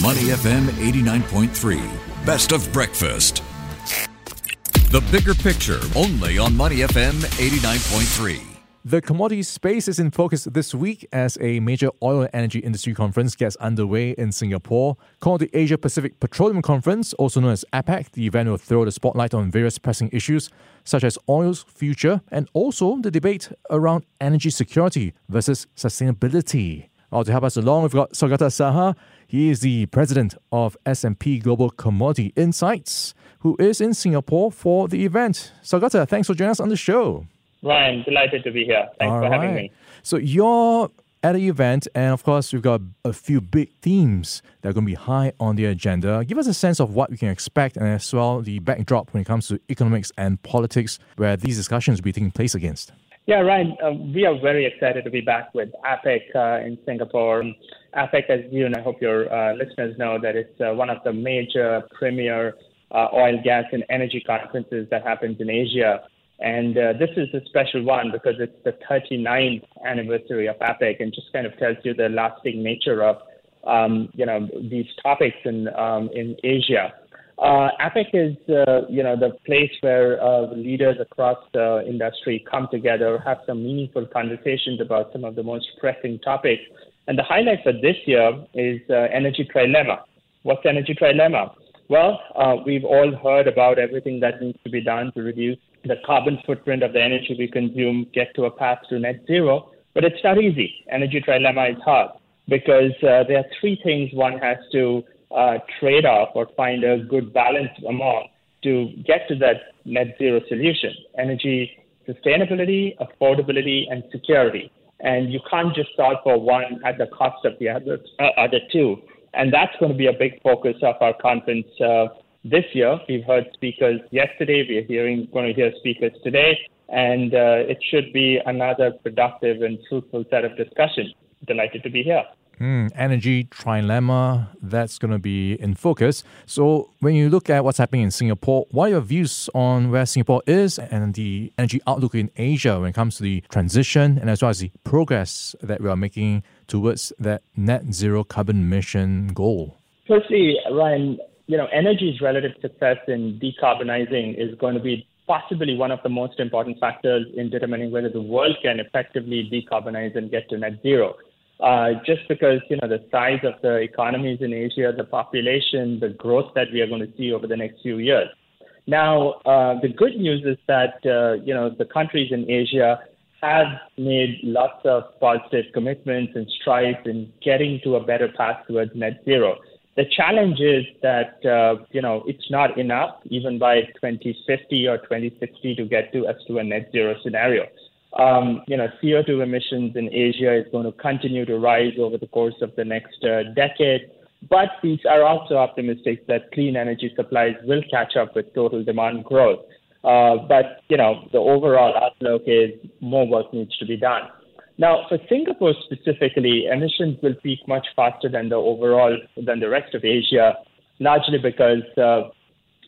Money FM 89.3. Best of breakfast. The bigger picture only on Money FM 89.3. The commodity space is in focus this week as a major oil and energy industry conference gets underway in Singapore. Called the Asia Pacific Petroleum Conference, also known as APPEC, the event will throw the spotlight on various pressing issues such as oil's future and also the debate around energy security versus sustainability. Well, to help us along, we've got Saugata Saha. He is the president of S&P Global Commodity Insights, who is in Singapore for the event. Saugata, thanks for joining us on the show. Ryan, delighted to be here. Thanks All for right. having me. So you're at the event, and of course, we've got a few big themes that are going to be high on the agenda. Give us a sense of what we can expect, and as well the backdrop when it comes to economics and politics, where these discussions will be taking place against. Yeah, Ryan, uh, we are very excited to be back with APPEC uh, in Singapore. APPEC, as you and I hope your uh, listeners know, that it's uh, one of the major premier uh, oil, gas, and energy conferences that happens in Asia. And uh, this is a special one because it's the 39th anniversary of APPEC and just kind of tells you the lasting nature of, um, you know, these topics in, um, in Asia. Uh, APPEC is, uh, you know, the place where uh, leaders across the industry come together, have some meaningful conversations about some of the most pressing topics. And the highlight for this year is uh, energy trilemma. What's energy trilemma? Well, uh, we've all heard about everything that needs to be done to reduce the carbon footprint of the energy we consume, get to a path to net zero. But it's not easy. Energy trilemma is hard because uh, there are three things one has to uh, trade off or find a good balance among to get to that net zero solution energy sustainability, affordability, and security. And you can't just solve for one at the cost of the other, uh, other two. And that's going to be a big focus of our conference uh, this year. We've heard speakers yesterday. We're hearing, going to hear speakers today. And uh, it should be another productive and fruitful set of discussion. Delighted to be here. Mm, energy trilemma, that's going to be in focus. So, when you look at what's happening in Singapore, what are your views on where Singapore is and the energy outlook in Asia when it comes to the transition and as well as the progress that we are making towards that net zero carbon mission goal? Firstly, Ryan, you know, energy's relative success in decarbonizing is going to be possibly one of the most important factors in determining whether the world can effectively decarbonize and get to net zero. Uh, just because you know the size of the economies in Asia, the population, the growth that we are going to see over the next few years. Now, uh, the good news is that uh, you know the countries in Asia have made lots of positive commitments and strides in getting to a better path towards net zero. The challenge is that uh, you know it's not enough even by 2050 or 2060 to get to us to a net zero scenario. Um, you know, CO2 emissions in Asia is going to continue to rise over the course of the next uh, decade. But these are also optimistic that clean energy supplies will catch up with total demand growth. Uh, but you know, the overall outlook is more work needs to be done. Now, for Singapore specifically, emissions will peak much faster than the overall than the rest of Asia, largely because uh,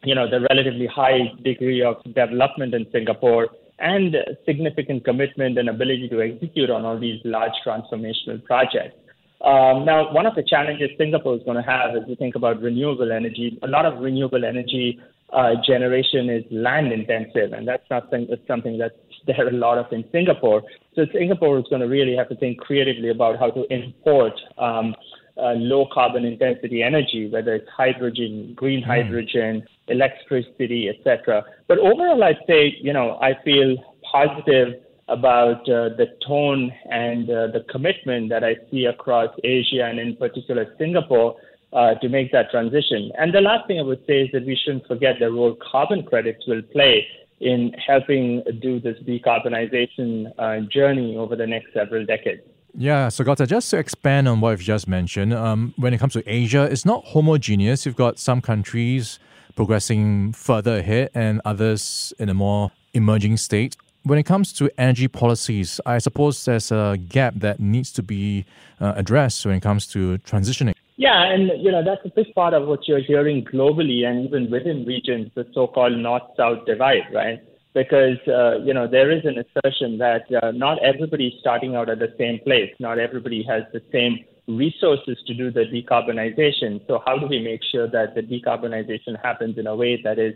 you know the relatively high degree of development in Singapore and significant commitment and ability to execute on all these large transformational projects. Um, now, one of the challenges Singapore is going to have as we think about renewable energy, a lot of renewable energy uh, generation is land intensive, and that's not something that's there a lot of in Singapore. So Singapore is going to really have to think creatively about how to import um, uh, low carbon intensity energy, whether it's hydrogen, green Mm. hydrogen, electricity, etc. But overall, I'd say, you know, I feel positive about uh, the tone and uh, the commitment that I see across Asia and in particular Singapore uh, to make that transition. And the last thing I would say is that we shouldn't forget the role carbon credits will play in helping do this decarbonization uh, journey over the next several decades. Yeah, Saugata, just to expand on what you've just mentioned, um, when it comes to Asia, it's not homogeneous. You've got some countries progressing further ahead and others in a more emerging state. When it comes to energy policies, I suppose there's a gap that needs to be uh, addressed when it comes to transitioning. Yeah, and you know that's a big part of what you're hearing globally and even within regions, the so-called north-south divide, right? Because uh, you know there is an assertion that uh, not everybody is starting out at the same place, not everybody has the same resources to do the decarbonization. So how do we make sure that the decarbonization happens in a way that is,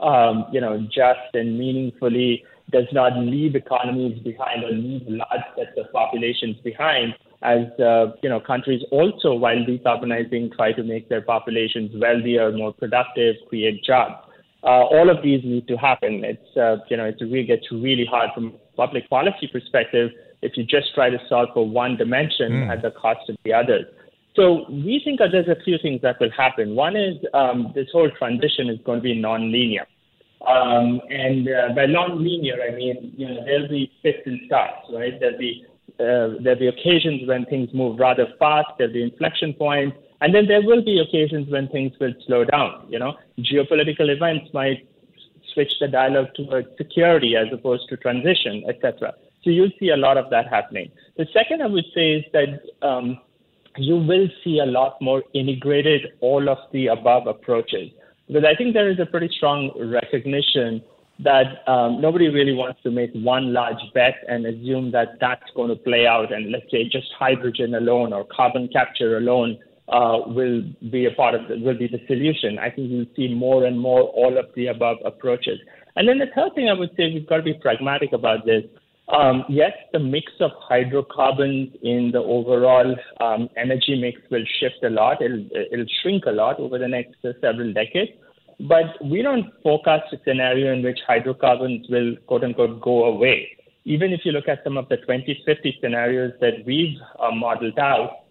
um, you know, just and meaningfully does not leave economies behind or leave large sets of populations behind? As uh, you know, countries also, while decarbonizing, try to make their populations wealthier, more productive, create jobs. Uh, all of these need to happen. It's uh, you know, it really gets really hard from a public policy perspective if you just try to solve for one dimension mm. at the cost of the others. So we think that there's a few things that will happen. One is um, this whole transition is going to be non-linear. Um, and uh, by non-linear, I mean, you know, there'll be fits and starts, right? There'll be, uh, there'll be occasions when things move rather fast, there'll be inflection points, and then there will be occasions when things will slow down, you know? Geopolitical events might switch the dialogue towards security as opposed to transition, etc. So you'll see a lot of that happening. The second I would say is that um, you will see a lot more integrated all of the above approaches. Because I think there is a pretty strong recognition that um, nobody really wants to make one large bet and assume that that's going to play out. And let's say just hydrogen alone or carbon capture alone uh, will be a part of the, will be the solution. I think you'll see more and more all of the above approaches. And then the third thing I would say we've got to be pragmatic about this. Um, yes, the mix of hydrocarbons in the overall um, energy mix will shift a lot. It'll, it'll shrink a lot over the next uh, several decades. But we don't forecast a scenario in which hydrocarbons will, quote unquote, go away. Even if you look at some of the 2050 scenarios that we've uh, modeled out,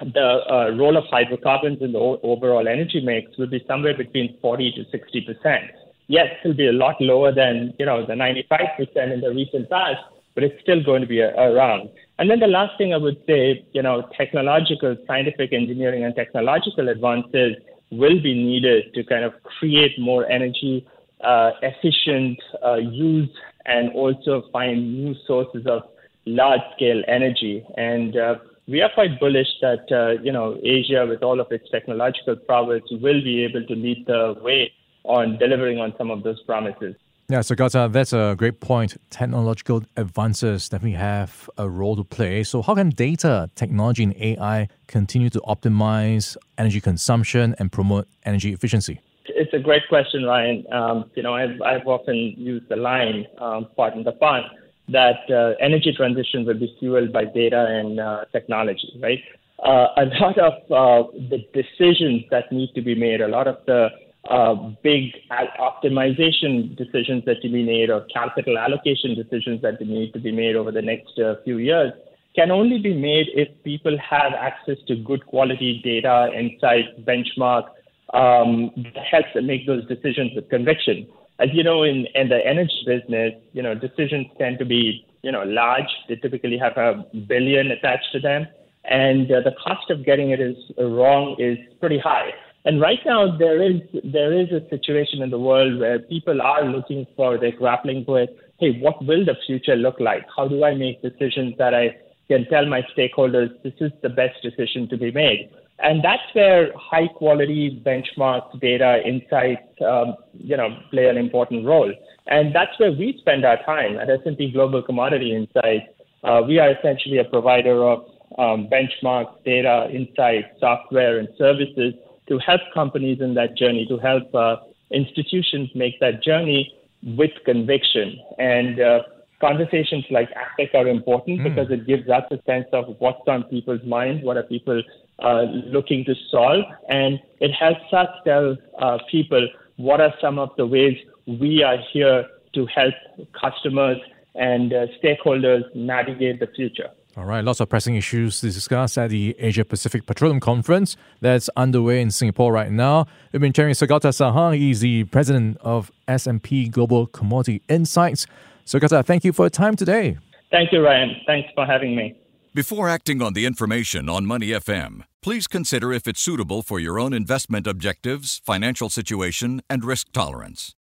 the uh, role of hydrocarbons in the o- overall energy mix will be somewhere between 40 to 60 percent. Yes, it'll be a lot lower than you know the 95 percent in the recent past, but it's still going to be around. And then the last thing I would say, you know, technological, scientific engineering and technological advances will be needed to kind of create more energy uh, efficient uh, use and also find new sources of large scale energy. And uh, we are quite bullish that, uh, you know, Asia with all of its technological prowess will be able to lead the way on delivering on some of those promises. Yeah, Saugata, that's a great point. Technological advances definitely have a role to play. So, how can data, technology, and AI continue to optimize energy consumption and promote energy efficiency? It's a great question, Ryan. Um, you know, I've, I've often used the line, um, pardon the pun, that uh, energy transition will be fueled by data and uh, technology, right? Uh, a lot of uh, the decisions that need to be made, a lot of the uh, big optimization decisions that need to be made or capital allocation decisions that need to be made over the next uh, few years can only be made if people have access to good quality data, insights, benchmark, um, that helps them make those decisions with conviction. As you know, in, in the energy business, you know, decisions tend to be, you know, large. They typically have a billion attached to them. And uh, the cost of getting it is wrong is pretty high. And right now, there is there is a situation in the world where people are looking for, they're grappling with, hey, what will the future look like? How do I make decisions that I can tell my stakeholders this is the best decision to be made? And that's where high quality benchmarks, data, insights, um, you know, play an important role. And that's where we spend our time at S&P Global Commodity Insights. Uh, we are essentially a provider of um, benchmarks, data, insights, software, and services to help companies in that journey, to help uh, institutions make that journey with conviction. And uh, conversations like APPEC are important mm. because it gives us a sense of what's on people's minds, what are people uh, looking to solve, and it helps us tell uh, people what are some of the ways we are here to help customers and uh, stakeholders navigate the future. All right, lots of pressing issues to discuss at the Asia Pacific Petroleum Conference that's underway in Singapore right now. We've been chatting with Saugata Saha. He's the president of S&P Global Commodity Insights. Saugata, thank you for your time today. Thank you, Ryan. Thanks for having me. Before acting on the information on Money FM, please consider if it's suitable for your own investment objectives, financial situation, and risk tolerance.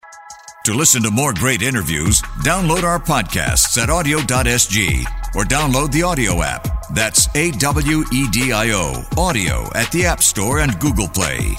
To listen to more great interviews, download our podcasts at awedio.sg or download the audio app. That's A W E D I O, audio at the App Store and Google Play.